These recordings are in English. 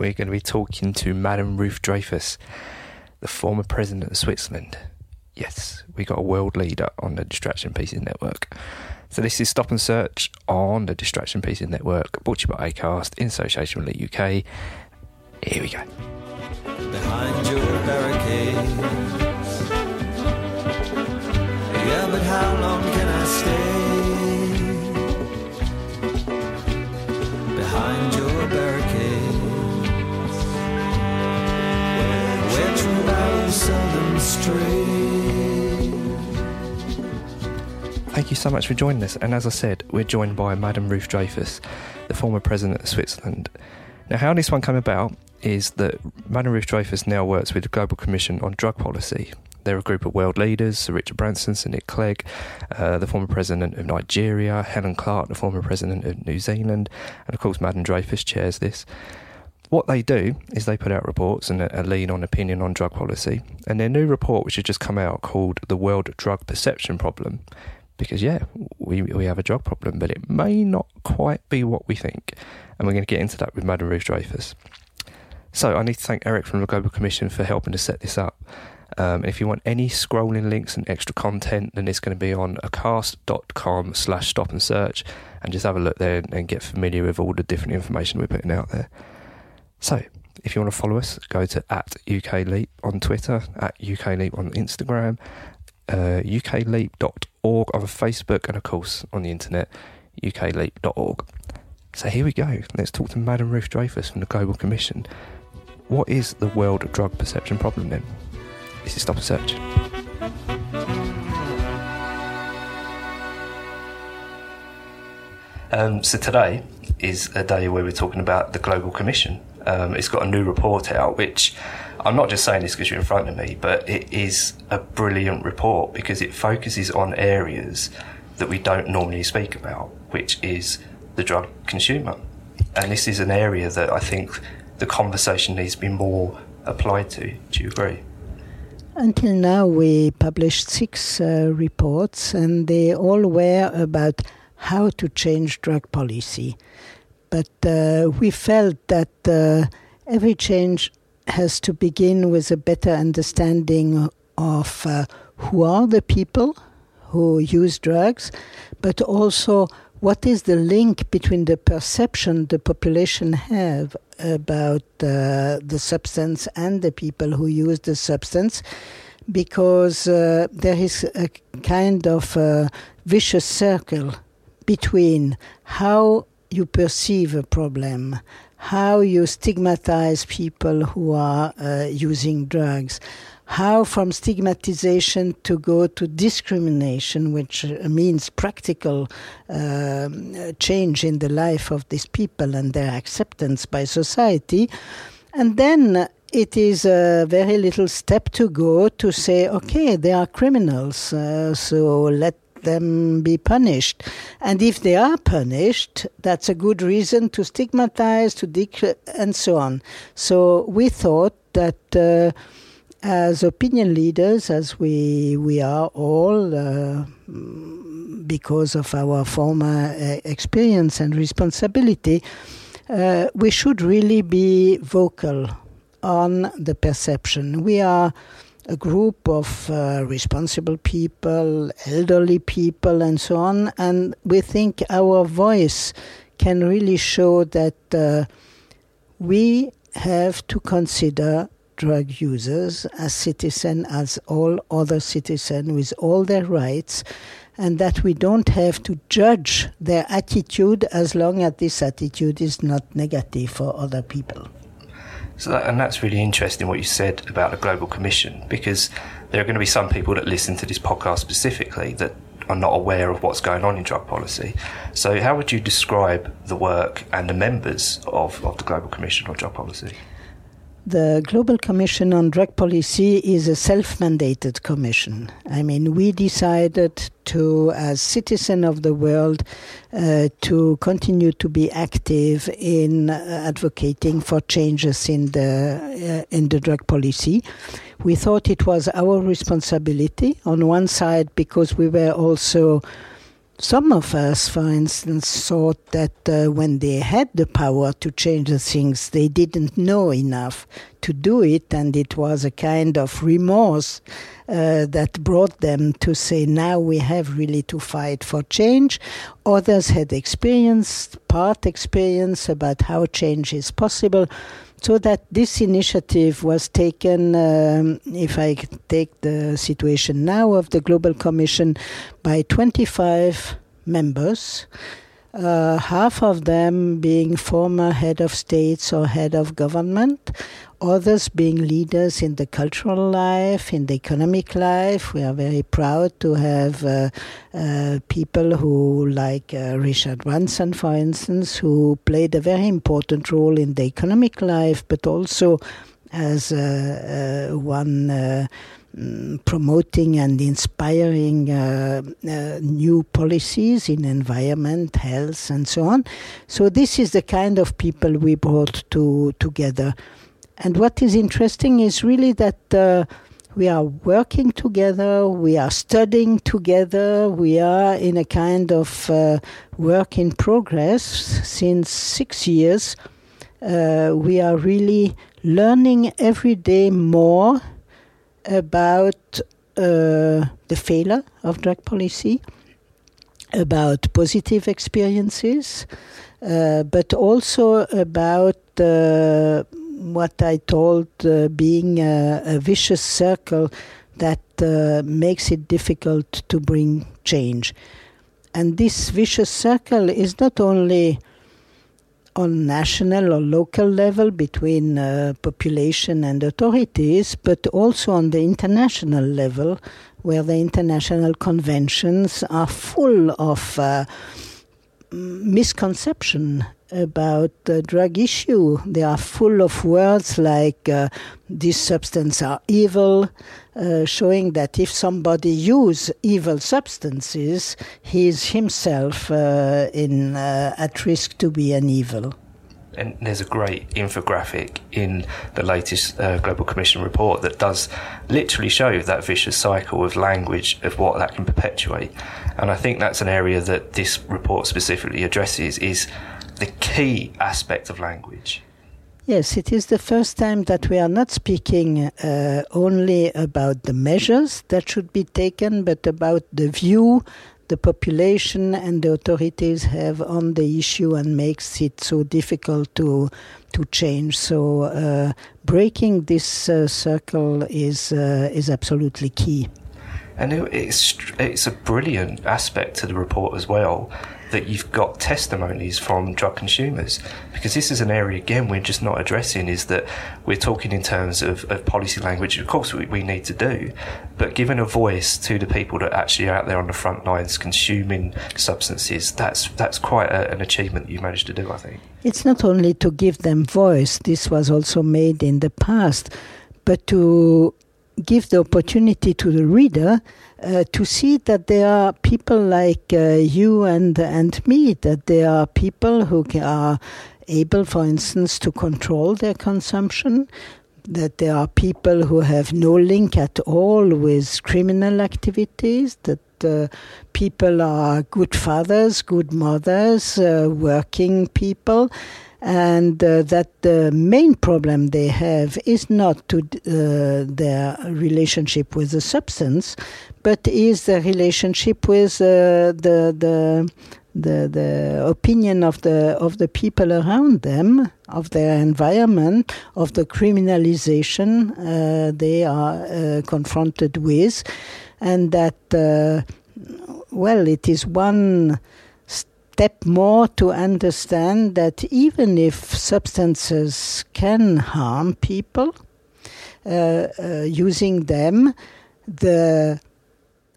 We're going to be talking to Madame Ruth Dreifuss, the former president of Switzerland. Yes, we got a world leader on the Distraction Pieces Network. So this is Stop and Search on the Distraction Pieces Network, brought to you by ACAST in association with the UK. Here we go. behind your barricades. So much for joining us. And as I said, we're joined by Madame Ruth Dreifuss, the former president of Switzerland. Now, how this one came about is that Madame Ruth Dreifuss now works with the Global Commission on Drug Policy. They're a group of world leaders, Sir Richard Branson, Sir Nick Clegg, uh, the former president of Nigeria, Helen Clark, the former president of New Zealand, and of course, Madame Dreifuss chairs this. What they do is they put out reports and a, lead on opinion on drug policy. And their new report, which has just come out, called The World Drug Perception Problem, because yeah, we we have a drug problem, but it may not quite be what we think, and we're going to get into that with Madam Ruth Dreifuss. So I need to thank Eric from the Global Commission for helping to set this up. Um, if you want any scrolling links and extra content, then it's going to be on acast.com slash stop and search, and just have a look there and get familiar with all the different information we're putting out there. So if you want to follow us, go to at UK Leap on Twitter, at UK Leap on Instagram, uh, ukleap.org on Facebook, and of course on the internet, ukleap.org. So here we go. Let's talk to Madame Ruth Dreifuss from the Global Commission. What is the world drug perception problem then? This is Stop and Search. Um, so today is a day where we're talking about the Global Commission. Um, it's got a new report out, which I'm not just saying this because you're in front of me, but it is a brilliant report because it focuses on areas that we don't normally speak about, which is the drug consumer. And this is an area that I think the conversation needs to be more applied to. Do you agree? Until now, we published six uh, reports, and they all were about how to change drug policy. But uh, we felt that uh, every change has to begin with a better understanding of uh, who are the people who use drugs, but also what is the link between the perception the population have about uh, the substance and the people who use the substance because uh, there is a kind of vicious circle between how you perceive a problem, how you stigmatize people who are uh, using drugs, how from stigmatization to go to discrimination, which uh, means practical um, change in the life of these people and their acceptance by society. And then it is a very little step to go to say, okay, they are criminals, uh, so let them be punished. And if they are punished, that's a good reason to stigmatize, to and so on. So we thought that. Uh, as opinion leaders, as we we are all, uh, because of our former uh, experience and responsibility, uh, we should really be vocal on the perception. We are a group of uh, responsible people, elderly people, and so on, and we think our voice can really show that uh, we have to consider drug users as citizens, as all other citizens, with all their rights, and that we don't have to judge their attitude as long as this attitude is not negative for other people. So that, and that's really interesting what you said about the Global Commission, because there are going to be some people that listen to this podcast specifically that are not aware of what's going on in drug policy. So, how would you describe the work and the members of, of the Global Commission on Drug Policy? The Global Commission on Drug Policy is a self mandated commission. I mean, we decided to, as citizens of the world, uh, to continue to be active in uh, advocating for changes in the, uh, in the drug policy. We thought it was our responsibility, on one side, because we were also some of us, for instance, thought that uh, when they had the power to change the things, they didn't know enough to do it, and it was a kind of remorse uh, that brought them to say, now we have really to fight for change. Others had experienced, part experience about how change is possible so that this initiative was taken, um, if I take the situation now of the Global Commission, by 25 members, uh, half of them being former head of states or head of government, others being leaders in the cultural life, in the economic life. We are very proud to have uh, uh, people who, like uh, Richard Branson, for instance, who played a very important role in the economic life, but also as uh, uh, one uh, mm, promoting and inspiring new policies in environment, health, and so on. So this is the kind of people we brought to together. And what is interesting is really that uh, we are working together, we are studying together, we are in a kind of uh, work in progress since six years. Uh, we are really learning every day more about uh, the failure of drug policy, about positive experiences, uh, but also about uh, what I told uh, being a, a, vicious circle that uh, makes it difficult to bring change. And this vicious circle is not only on national or local level between uh, population and authorities, but also on the international level, where the international conventions are full of uh, misconception about the drug issue. They are full of words like uh, these substances are evil, uh, showing that if somebody use evil substances, he is himself uh, in uh, at risk to be an evil. And there's a great infographic in the latest uh, Global Commission report that does literally show that vicious cycle of language of what that can perpetuate. And I think that's an area that this report specifically addresses is the key aspect of language. Yes, it is the first time that we are not speaking uh, only about the measures that should be taken, but about the view the population and the authorities have on the issue and makes it so difficult to to change. So uh, breaking this uh, circle is uh, is absolutely key. And it's it's a brilliant aspect to the report as well that you've got testimonies from drug consumers. Because this is an area again we're just not addressing is that we're talking in terms of, of policy language of course we, we need to do. But giving a voice to the people that actually are out there on the front lines consuming substances that's that's quite a, an achievement that you managed to do I think. It's not only to give them voice this was also made in the past but to give the opportunity to the reader uh, to see that there are people like uh, you and and me, that there are people who are able, for instance, to control their consumption, that there are people who have no link at all with criminal activities, that uh, people are good fathers, good mothers, uh, working people, and uh, that the main problem they have is not to uh, their relationship with the substance, but is the relationship with uh, the the the the opinion of the of the people around them, of their environment, of the criminalization uh, they are uh, confronted with, and that uh, well, it is one step more to understand that even if substances can harm people, uh, uh, using them, the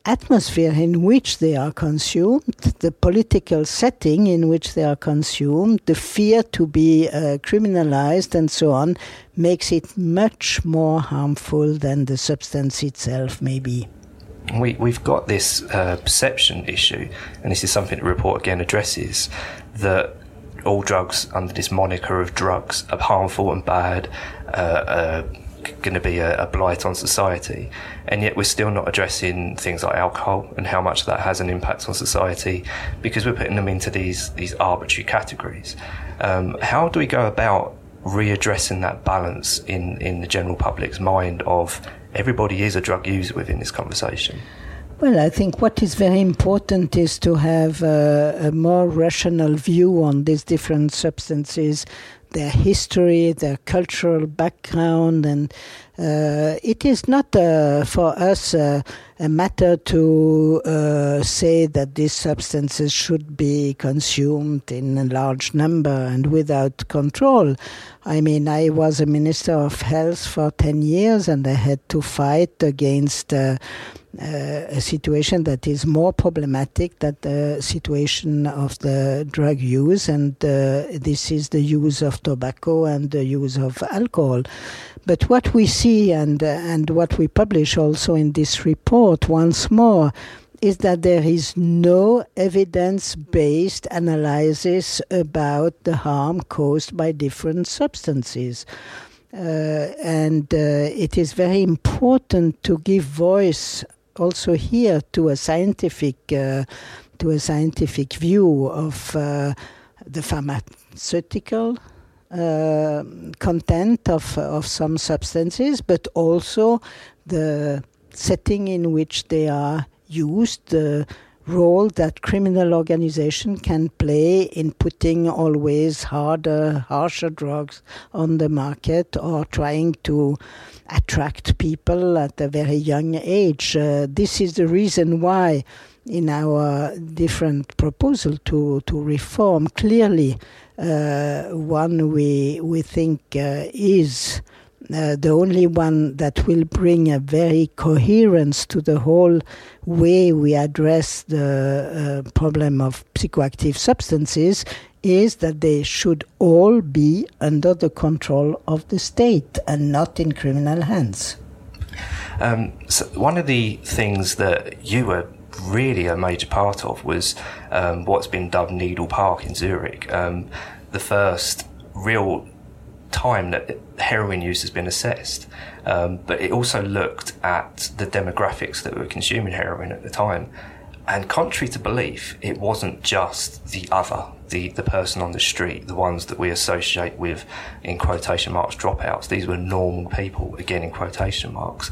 atmosphere in which they are consumed, the political setting in which they are consumed, the fear to be uh, criminalized, and so on, makes it much more harmful than the substance itself, maybe. We, we've got this uh, perception issue, and this is something the report again addresses that all drugs under this moniker of drugs are harmful and bad, uh, going to be a, a, blight on society, and yet we're still not addressing things like alcohol and how much that has an impact on society because we're putting them into these these arbitrary categories. Um, how do we go about readdressing that balance in in the general public's mind of everybody is a drug user within this conversation? Well, I think what is very important is to have a, a more rational view on these different substances their history, their cultural background, and uh, it is not uh, for us uh, a matter to uh, say that these substances should be consumed in a large number and without control. I mean, I was a minister of health for 10 years and I had to fight against uh, a situation that is more problematic than the situation of the drug use, and uh, this is the use of tobacco and the use of alcohol. But what we see and uh, and what we publish also in this report once more is that there is no evidence-based analysis about the harm caused by different substances. Uh, and uh, it is very important to give voice also here to a scientific uh, to a scientific view of uh, the pharmaceutical uh, content of of some substances, but also the setting in which they are used, role that criminal organization can play in putting always harder, harsher drugs on the market or trying to attract people at a very young age. Uh, this is the reason why in our different proposal to, to reform, clearly uh, one we, we think uh, is uh, the only one that will bring a very coherence to the whole way we address the uh, problem of psychoactive substances is that they should all be under the control of the state and not in criminal hands. Um, so one of the things that you were really a major part of was um, what's been dubbed Needle Park in Zurich, um, the first real time that heroin use has been assessed. Um, but it also looked at the demographics that were consuming heroin at the time. And contrary to belief, it wasn't just the other, the, the person on the street, the ones that we associate with, in quotation marks, dropouts. These were normal people, again, in quotation marks.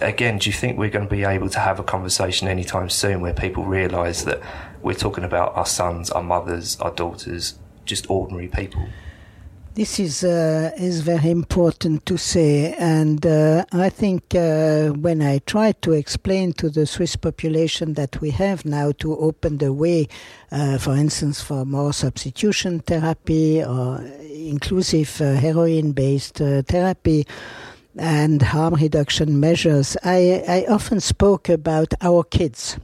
Again, do you think we're going to be able to have a conversation anytime soon where people realise that we're talking about our sons, our mothers, our daughters, just ordinary people? This is uh, is very important to say, and uh, I think uh, when I try to explain to the Swiss population that we have now to open the way, uh, for instance, for more substitution therapy or inclusive uh, heroin-based uh, therapy and harm reduction measures, I, I often spoke about our kids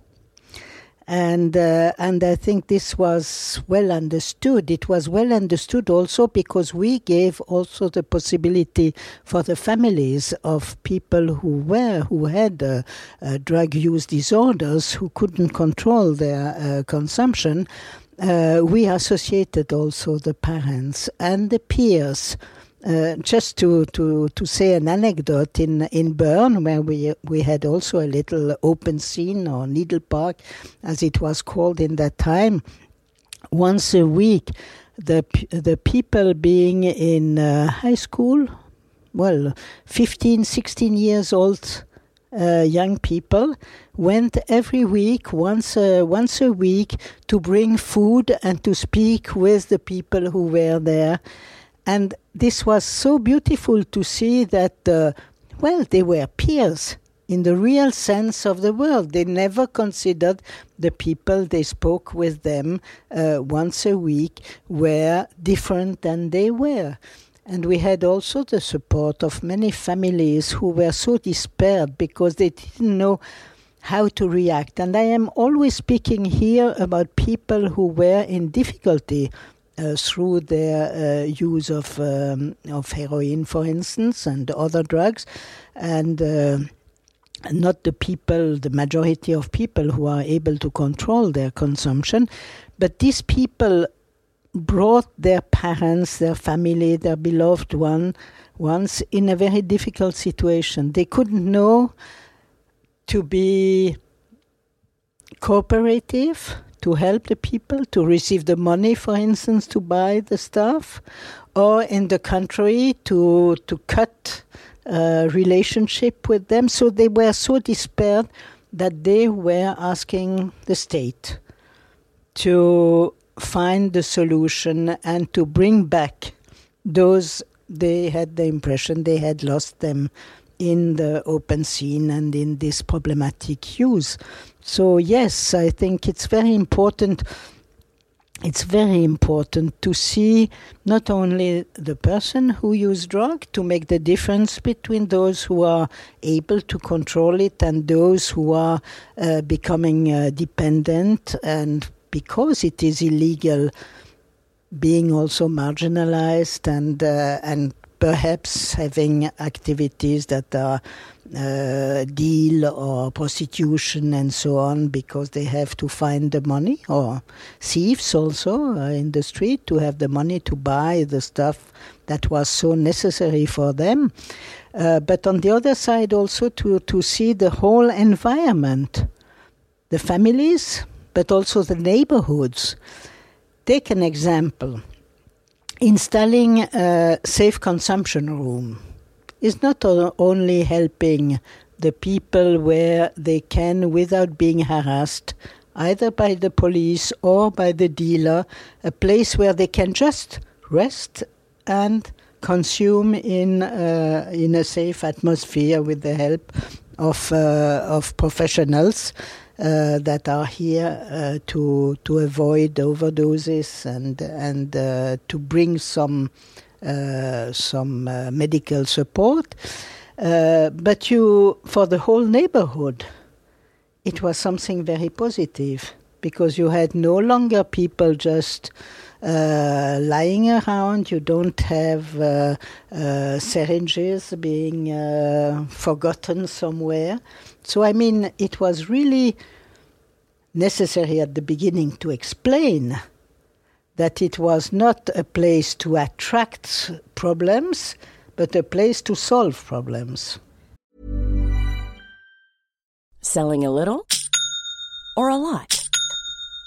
and uh, and I think this was well understood. It was well understood also because we gave also the possibility for the families of people who were who had uh, uh, drug use disorders who couldn't control their uh, consumption. Uh, we associated also the parents and the peers uh, just to, to, to say an anecdote in in Bern, where we we had also a little open scene or needle park, as it was called in that time. Once a week, the the people being in uh, high school, well, 15, 16 years old, uh, young people went every week, once a, once a week, to bring food and to speak with the people who were there. And this was so beautiful to see that, uh, well, they were peers in the real sense of the word. They never considered the people they spoke with them uh, once a week were different than they were. And we had also the support of many families who were so despaired because they didn't know how to react. And I am always speaking here about people who were in difficulty uh, through their uh, use of um, of heroin, for instance, and other drugs, and. Uh, not the people, the majority of people who are able to control their consumption, but these people brought their parents, their family, their beloved one, ones in a very difficult situation. They couldn't know to be cooperative, to help the people, to receive the money, for instance, to buy the stuff, or in the country to to cut uh, relationship with them. So they were so despaired that they were asking the state to find the solution and to bring back those they had the impression they had lost them in the open scene and in this problematic use. So, yes, I think it's very important. It's very important to see not only the person who uses drug to make the difference between those who are able to control it and those who are uh, becoming uh, dependent and because it is illegal being also marginalized and uh, and perhaps having activities that are uh, deal or prostitution and so on because they have to find the money or thieves also uh, in the street to have the money to buy the stuff that was so necessary for them. Uh, but on the other side also to to see the whole environment the families but also the neighborhoods. Take an example installing a safe consumption room is not only helping the people where they can without being harassed either by the police or by the dealer a place where they can just rest and consume in uh, in a safe atmosphere with the help of uh, of professionals uh, that are here uh, to to avoid overdoses and and uh, to bring some uh, some uh, medical support. Uh, but you, for the whole neighborhood, it was something very positive because you had no longer people just uh, lying around. You don't have uh, uh, syringes being forgotten somewhere. So, I mean, it was really necessary at the beginning to explain that it was not a place to attract problems, but a place to solve problems. Selling a little or a lot?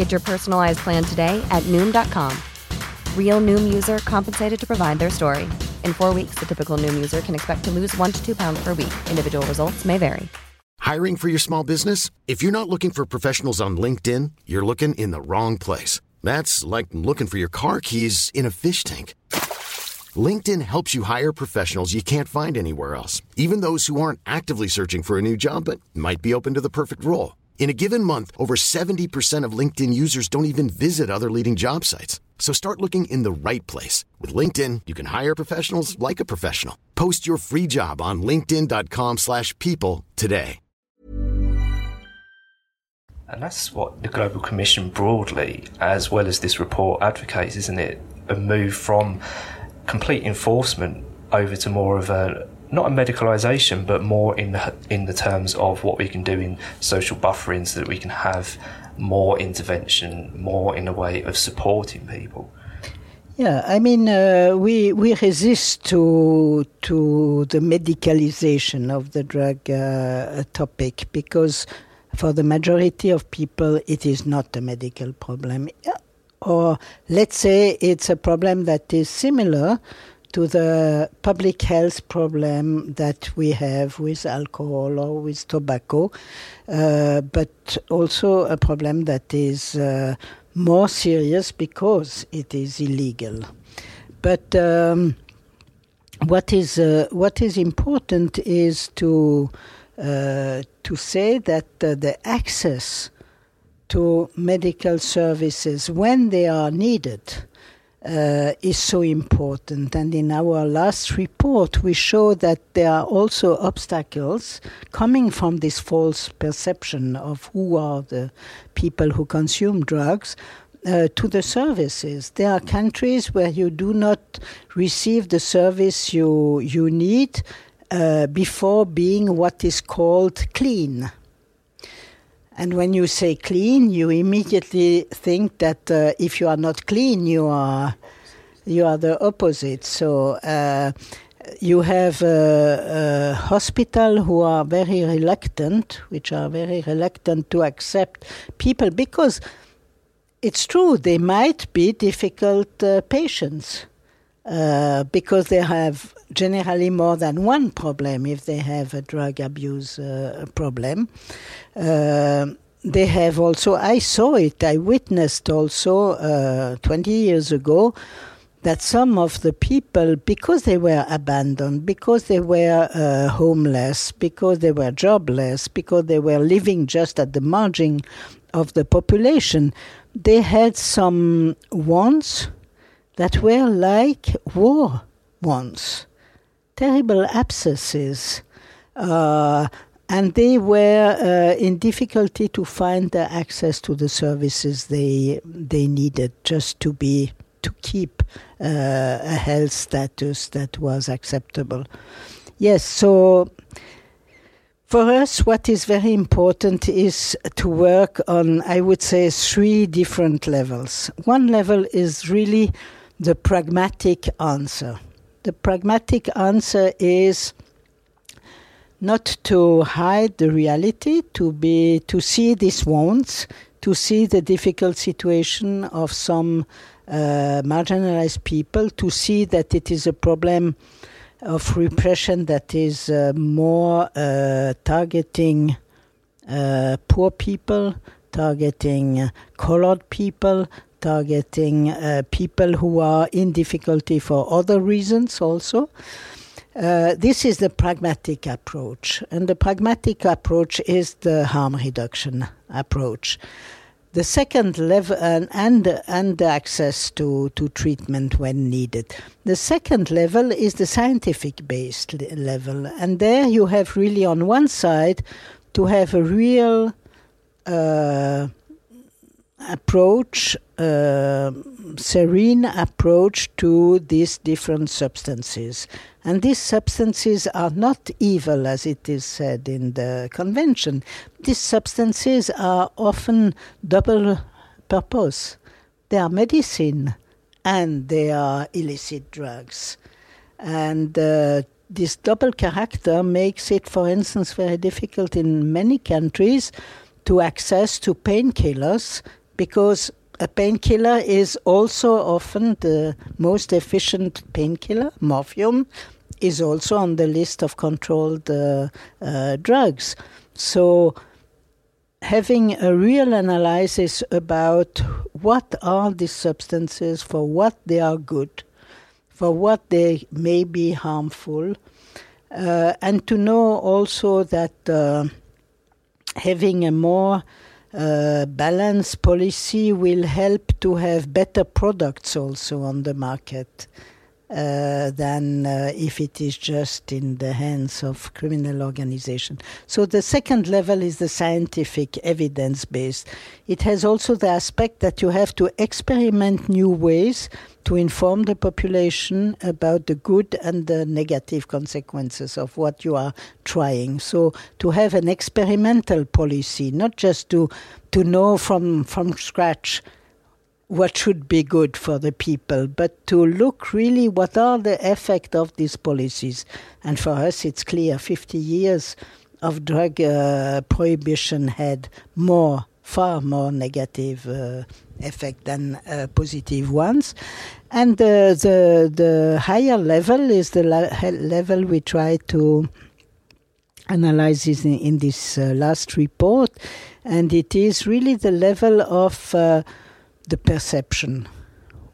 Get your personalized plan today at Noom.com. Real Noom user compensated to provide their story. In four weeks, the typical Noom user can expect to lose one to two pounds per week. Individual results may vary. Hiring for your small business? If you're not looking for professionals on LinkedIn, you're looking in the wrong place. That's like looking for your car keys in a fish tank. LinkedIn helps you hire professionals you can't find anywhere else, even those who aren't actively searching for a new job but might be open to the perfect role. In a given month, over 70% of LinkedIn users don't even visit other leading job sites. So start looking in the right place. With LinkedIn, you can hire professionals like a professional. Post your free job on linkedin.com slash people today. And that's what the Global Commission broadly, as well as this report, advocates, isn't it? A move from complete enforcement over to more of a not a medicalisation, but more in the, in the terms of what we can do in social buffering, so that we can have more intervention, more in a way of supporting people. Yeah, I mean, uh, we we resist to to the medicalization of the drug uh, topic because for the majority of people, it is not a medical problem, or let's say it's a problem that is similar to the public health problem that we have with alcohol or with tobacco, uh, but also a problem that is uh, more serious because it is illegal. But um, what is uh, what is important is to uh, to say that the access to medical services when they are needed uh, is so important. And in our last report, we show that there are also obstacles coming from this false perception of who are the people who consume drugs. Uh, to the services. There are countries where you do not receive the service you you need uh, before being what is called clean. And when you say clean, you immediately think that uh, if you are not clean, you are you are the opposite. So uh, you have a, a, hospital who are very reluctant, which are very reluctant to accept people because it's true they might be difficult uh, patients. Uh, because they have generally more than one problem if they have a drug abuse uh, problem. Uh, they have also, I saw it, I witnessed also uh, 20 years ago that some of the people, because they were abandoned, because they were uh, homeless, because they were jobless, because they were living just at the margin of the population, they had some wants that were like war once terrible abscesses. Uh, and they were uh, in difficulty to find the access to the services they they needed just to be to keep uh, a health status that was acceptable. Yes, so for us, what is very important is to work on, I would say, three different levels. One level is really the pragmatic answer. The pragmatic answer is not to hide the reality, to be to see these wants, to see the difficult situation of some uh, marginalized people, to see that it is a problem of repression that is uh, more uh, targeting uh, poor people, targeting colored people, targeting uh, people who are in difficulty for other reasons also. Uh, this is the pragmatic approach, and the pragmatic approach is the harm reduction approach. The second level and and, and access to, to treatment when needed. The second level is the scientific based level, and there you have really on one side to have a real uh, approach, uh, serene approach to these different substances. And these substances are not evil, as it is said in the convention. These substances are often double purpose. They are medicine and they are illicit drugs. And uh, this double character makes it, for instance, very difficult in many countries to access to painkillers because a painkiller is also often the most efficient painkiller. Morphium is also on the list of controlled uh, uh, drugs. So, having a real analysis about what are these substances, for what they are good, for what they may be harmful, uh, and to know also that uh, having a more uh, balanced policy will help to have better products also on the market uh, than uh, if it is just in the hands of criminal organization. So the second level is the scientific evidence based. It has also the aspect that you have to experiment new ways to inform the population about the good and the negative consequences of what you are trying. So to have an experimental policy, not just to to know from from scratch what should be good for the people, but to look really what are the effect of these policies. And for us, it's clear 50 years of drug uh, prohibition had more, far more negative uh, effect than uh, positive ones. And the, the, the higher level is the level we try to analyze in, in this uh, last report. And it is really the level of uh, the perception.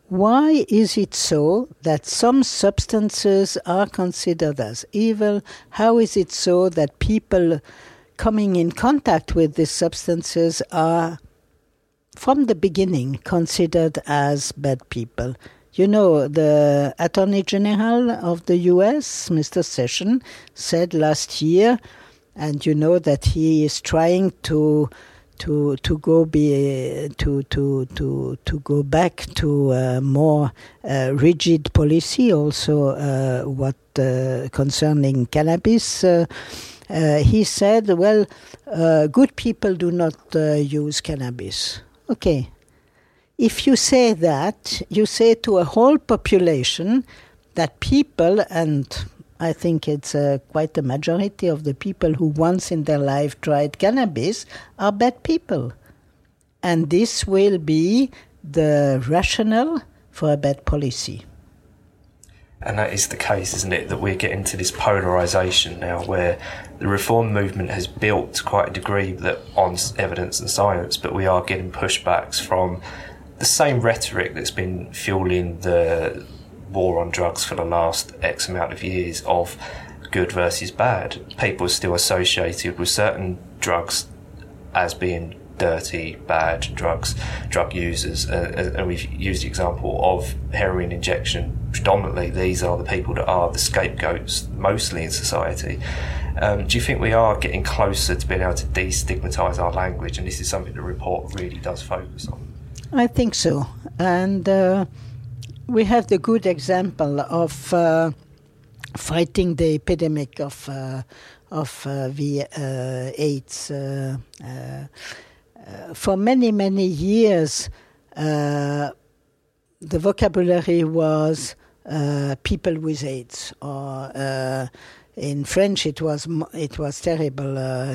Why is it so that some substances are considered as evil? How is it so that people coming in contact with these substances are, from the beginning, considered as bad people? You know, the Attorney General of the US, Mr. Sessions, said last year, and you know that he is trying to to to go be to to to to go back to a more uh, rigid policy also uh, what uh, concerning cannabis uh, uh, he said well uh, good people do not use cannabis. Okay. If you say that you say to a whole population that people and I think it's uh, quite a majority of the people who once in their life tried cannabis are bad people. And this will be the rationale for a bad policy. And that is the case, isn't it? That we're getting to this polarisation now where the reform movement has built to quite a degree that on evidence and science, but we are getting pushbacks from the same rhetoric that's been fueling the war on drugs for the last X amount of years of good versus bad. People are still associated with certain drugs as being dirty, bad drugs, drug users. Uh, uh, and we've used the example of heroin injection. Predominantly, these are the people that are the scapegoats mostly in society. Um, do you think we are getting closer to being able to destigmatise our language? And this is something the report really does focus on. I think so. And uh, we have the good example of uh, fighting the epidemic of uh, of uh, the uh, AIDS. Uh, uh, for many many years, the vocabulary was people with AIDS, or in French it was it was terrible, uh,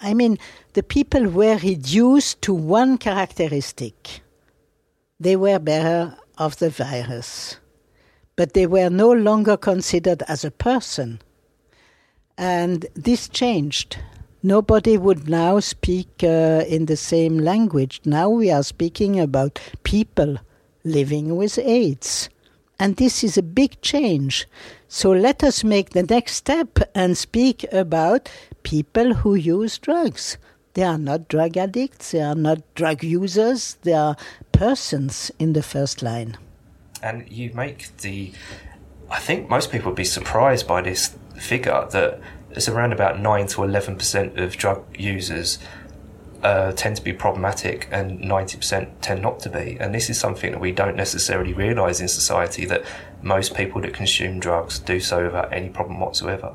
I mean, the people were reduced to one characteristic they were bearer of the virus, but they were no longer considered as a person. And this changed. Nobody would now speak uh, in the same language. Now we are speaking about people living with AIDS. And this is a big change. So let us make the next step and speak about people who use drugs. They are not drug addicts, they are not drug users, they are persons in the first line. And you make the. I think most people would be surprised by this figure that it's around about 9 to 11% of drug users uh, tend to be problematic and 90% tend not to be. And this is something that we don't necessarily realise in society that most people that consume drugs do so without any problem whatsoever.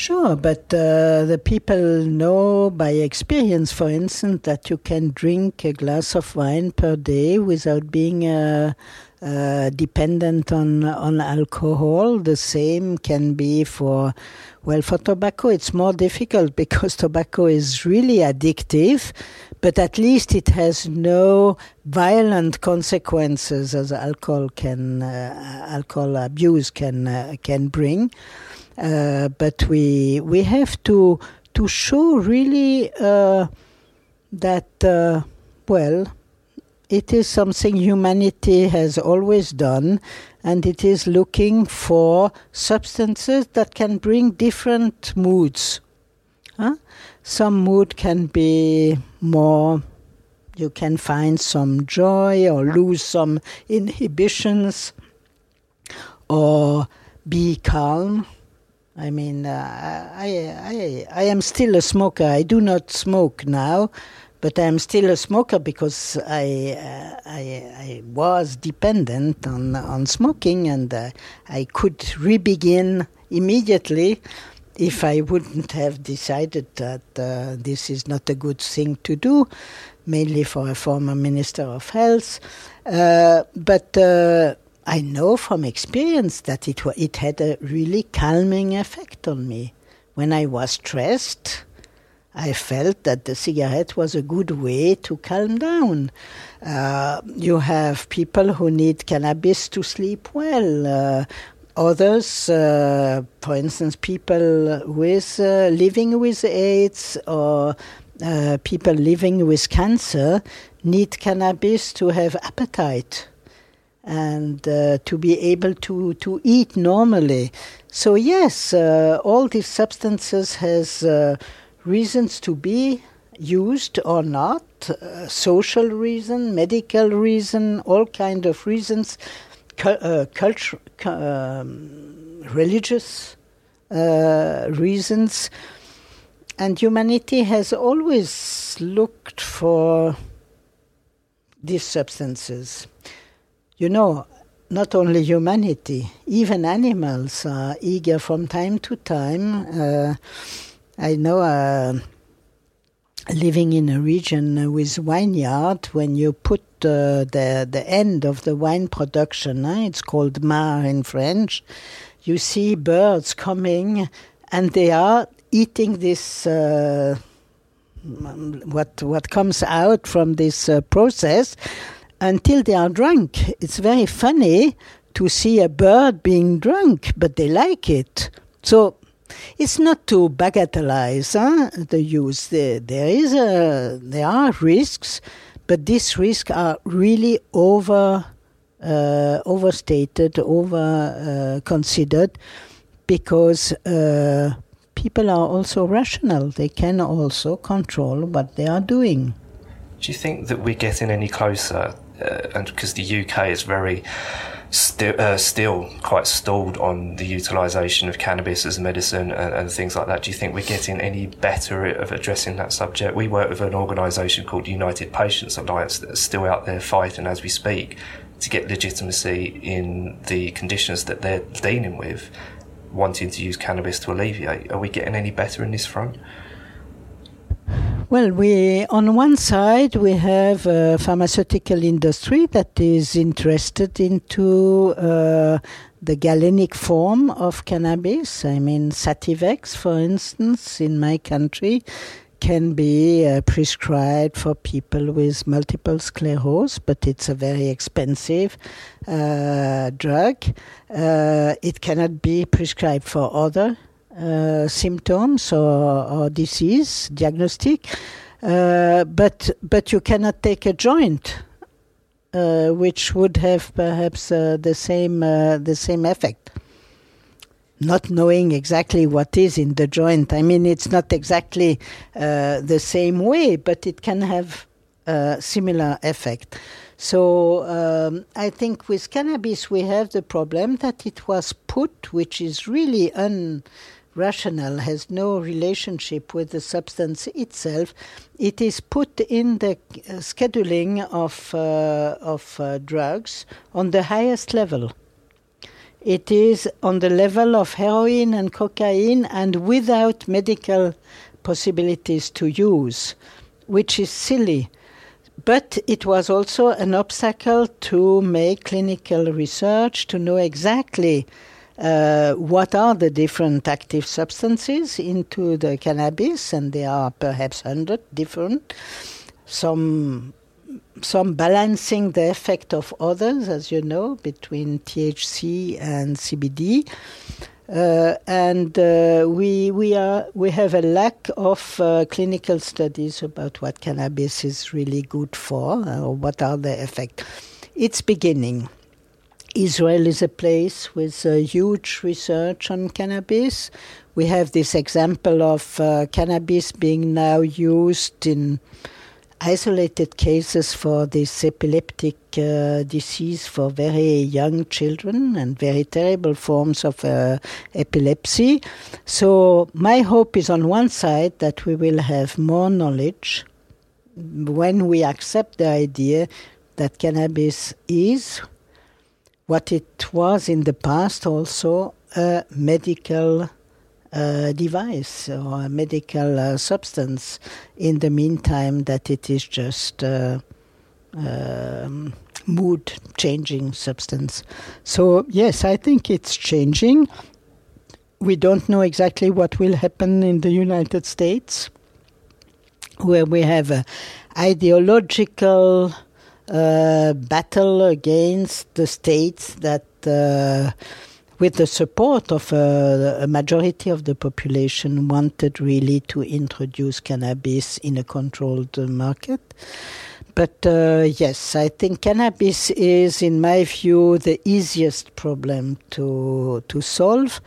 Sure, but uh, the people know by experience, for instance, that you can drink a glass of wine per day without being uh, uh, dependent on on alcohol. The same can be for well for tobacco. It's more difficult because tobacco is really addictive, but at least it has no violent consequences as alcohol can uh, alcohol abuse can uh, can bring. Uh, but we we have to to show really uh, that uh, well it is something humanity has always done and it is looking for substances that can bring different moods Huh? Some mood can be more, you can find some joy or lose some inhibitions or be calm. I mean, uh, I, I, I am still a smoker. I do not smoke now, but I am still a smoker because I, uh, I, I was dependent on, on smoking and uh, I could re-begin immediately if I wouldn't have decided that uh, this is not a good thing to do, mainly for a former Minister of Health. Uh, but uh, I know from experience that it, it had a really calming effect on me. When I was stressed, I felt that the cigarette was a good way to calm down. Uh, you have people who need cannabis to sleep well. Uh, others, uh, for instance, people with uh, living with AIDS or uh, people living with cancer, need cannabis to have appetite and uh, to be able to, to eat normally. So yes, all these substances has reasons to be used or not, uh, social reason, medical reason, all kind of reasons, uh, culture, cu- um, religious uh, reasons, and humanity has always looked for these substances. You know, not only humanity, even animals are eager from time to time. Uh, I know uh, living in a region with vineyard, when you put uh, the the end of the wine production, uh, it's called marc in French, you see birds coming and they are eating this uh, what what comes out from this uh, process until they are drunk. It's very funny to see a bird being drunk, but they like it. So it's not to bagatelize huh, the use. There, there is a, there are risks, but these risks are really over uh, overstated, over uh, considered, because uh, people are also rational. They can also control what they are doing. Do you think that we're getting any closer? Uh, because the UK is very still uh, still quite stalled on the utilisation of cannabis as medicine and, and, things like that. Do you think we're getting any better at addressing that subject? We work with an organisation called United Patients Alliance that's still out there fighting as we speak to get legitimacy in the conditions that they're dealing with, wanting to use cannabis to alleviate. Are we getting any better in this front? Well, we on one side we have a pharmaceutical industry that is interested into uh, the galenic form of cannabis. I mean, Sativex, for instance, in my country, can be uh, prescribed for people with multiple sclerosis, but it's a very expensive uh, drug. Uh, it cannot be prescribed for other uh, symptoms or, or, disease diagnostic, uh, but but you cannot take a joint, uh, which would have perhaps uh, the same uh, the same effect. Not knowing exactly what is in the joint, I mean, it's not exactly the same way, but it can have a similar effect. So um, I think with cannabis we have the problem that it was put, which is really un rational, has no relationship with the substance itself. It is put in the uh, scheduling of, uh, of uh, drugs on the highest level. It is on the level of heroin and cocaine and without medical possibilities to use, which is silly. But it was also an obstacle to make clinical research, to know exactly uh, what are the different active substances into the cannabis, and there are perhaps 100 different. Some some balancing the effect of others, as you know, between THC and CBD. Uh, and uh, we we are we have a lack of uh, clinical studies about what cannabis is really good for uh, or what are the effects. It's beginning. Israel is a place with uh, huge research on cannabis. We have this example of uh, cannabis being now used in isolated cases for this epileptic uh, disease for very young children and very terrible forms of uh, epilepsy. So, my hope is on one side that we will have more knowledge when we accept the idea that cannabis is what it was in the past also a medical uh, device or a medical uh, substance. In the meantime that it is just uh, um, mood changing substance. So yes i think it's changing. We don't know exactly what will happen in the united states where we have a ideological uh, battle against the states that uh, with the support of uh, a majority of the population, wanted really to introduce cannabis in a controlled market. But uh, yes, I think cannabis is, in my view, the easiest problem to to solve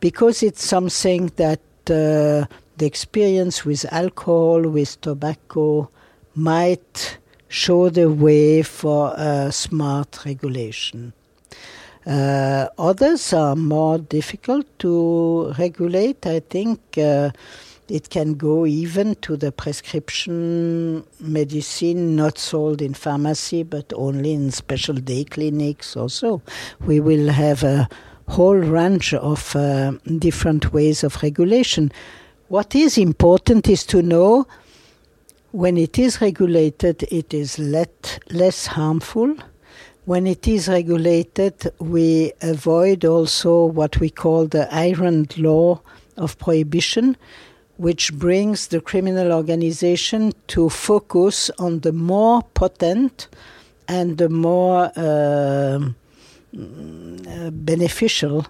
because it's something that uh, the experience with alcohol, with tobacco, might show the way for a smart regulation. Uh, others are more difficult to regulate. I think uh, it can go even to the prescription medicine not sold in pharmacy but only in special day clinics also. We will have a whole range of uh, different ways of regulation. What is important is to know when it is regulated, it is let, less harmful when it is regulated, we avoid also what we call the iron law of prohibition, which brings the criminal organization to focus on the more potent and the more uh, beneficial,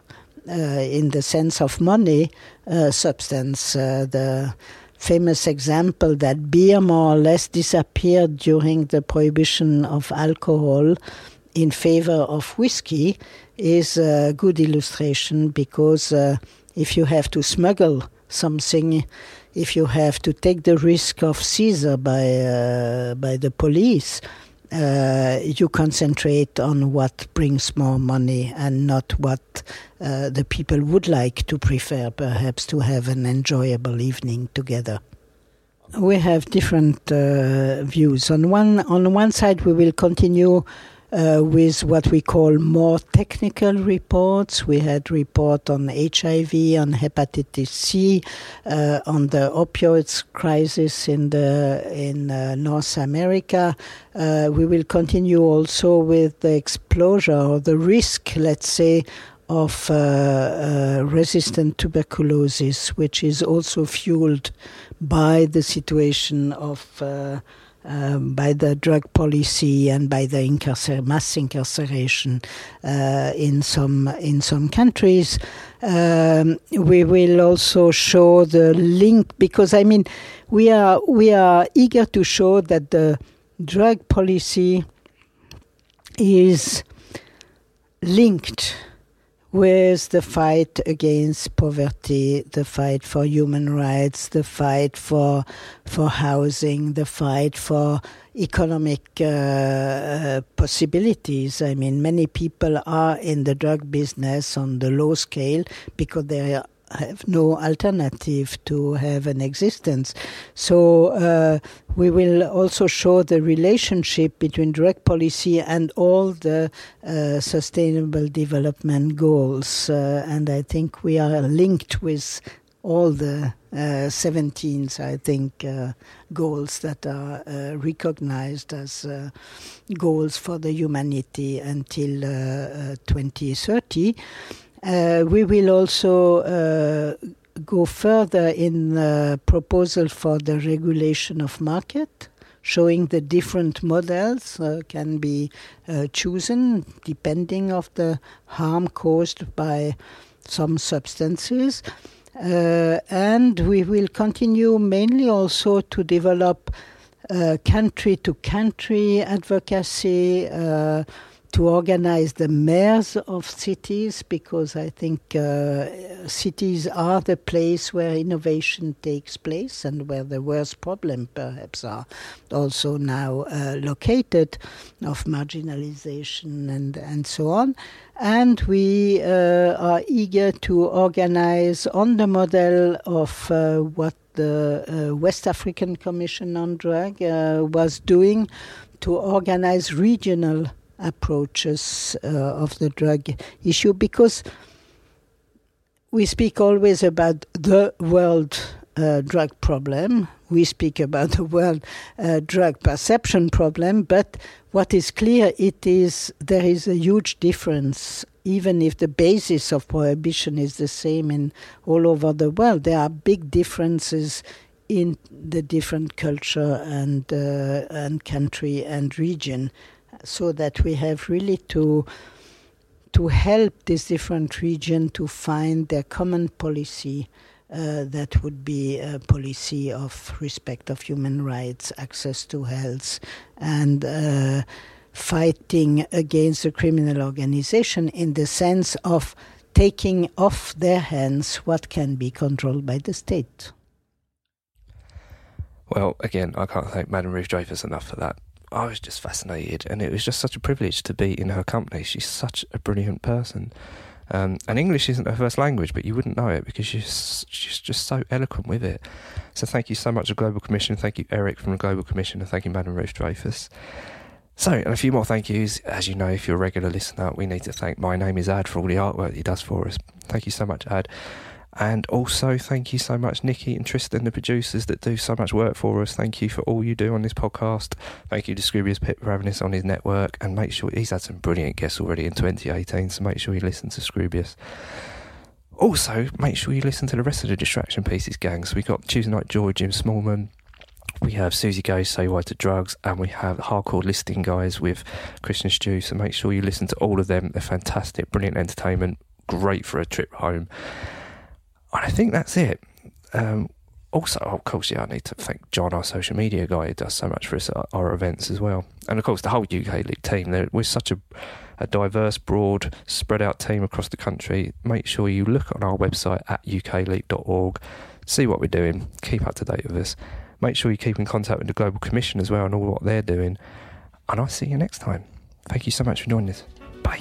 uh, in the sense of money, uh, substance. Uh, the famous example that beer more or less disappeared during the prohibition of alcohol in favor of whiskey is a good illustration because uh, if you have to smuggle something, if you have to take the risk of seizure by uh, by the police, uh, you concentrate on what brings more money and not what uh, the people would like to prefer, perhaps to have an enjoyable evening together. We have different uh, views. On one on one side, we will continue uh, with what we call more technical reports. We had report on HIV, on hepatitis C, uh, on the opioids crisis in the in uh, North America. Uh, we will continue also with the explosion or the risk, let's say, of uh, uh, resistant tuberculosis, which is also fueled by the situation of um, by the drug policy and by the incarcer- mass incarceration uh, in some in some countries. Um, we will also show the link because I mean we are we are eager to show that the drug policy is linked with the fight against poverty, the fight for human rights, the fight for for housing, the fight for economic uh, uh, possibilities. I mean, many people are in the drug business on the low scale because they are have no alternative to have an existence. So uh, we will also show the relationship between drug policy and all the uh, sustainable development goals. Uh, and I think we are linked with all the uh, 17, I think, uh, goals that are uh, recognized as goals for the humanity until 2030. Uh, we will also uh, go further in the proposal for the regulation of market, showing the different models uh, can be uh, chosen depending of the harm caused by some substances. Uh, and we will continue mainly also to develop country to country advocacy to organize the mayors of cities because I think uh, cities are the place where innovation takes place and where the worst problems perhaps are also now uh, located of marginalization and, and so on. And we uh, are eager to organize on the model of uh, what the uh, West African Commission on Drug uh, was doing to organize regional approaches uh, of the drug issue because we speak always about the world uh, drug problem. We speak about the world uh, drug perception problem, but what is clear it is there is a huge difference. Even if the basis of prohibition is the same in all over the world, there are big differences in the different culture and uh, and country and region so that we have really to to help this different region to find their common policy uh, that would be a policy of respect of human rights, access to health, and uh, fighting against the criminal organization in the sense of taking off their hands what can be controlled by the state. Well, again, I can't thank Madam Ruth Dreifuss enough for that. I was just fascinated, and it was just such a privilege to be in her company. She's such a brilliant person. Um, and English isn't her first language, but you wouldn't know it because she's, she's just so eloquent with it. So thank you so much, the Global Commission. Thank you, Eric from the Global Commission, and thank you, Madam Ruth Dreifuss. So, and a few more thank yous. As you know, if you're a regular listener, we need to thank My Name is Ad for all the artwork he does for us. Thank you so much, Ad. And also, thank you so much, Nikki and Tristan, the producers that do so much work for us. Thank you for all you do on this podcast. Thank you to Scroobius Pip for having us on his network. And make sure he's had some brilliant guests already in 2018, so make sure you listen to Scroobius. Also, make sure you listen to the rest of the Distraction Pieces gang. So we got Tuesday Night Joy, Jim Smallman. We have Suzi Gage's Say Why to Drugs, and we have Hardcore Listing Guys with Christian Stew. So make sure you listen to all of them. They're fantastic, brilliant entertainment, great for a trip home. And I think that's it. Um, also, of course, yeah, I need to thank John, our social media guy, who does so much for us at our events as well. And of course, the whole UK League team. We're such a, a diverse, broad, spread out team across the country. Make sure you look on our website at ukleague.org, see what we're doing, keep up to date with us. Make sure you keep in contact with the Global Commission as well and all what they're doing. And I'll see you next time. Thank you so much for joining us. Bye.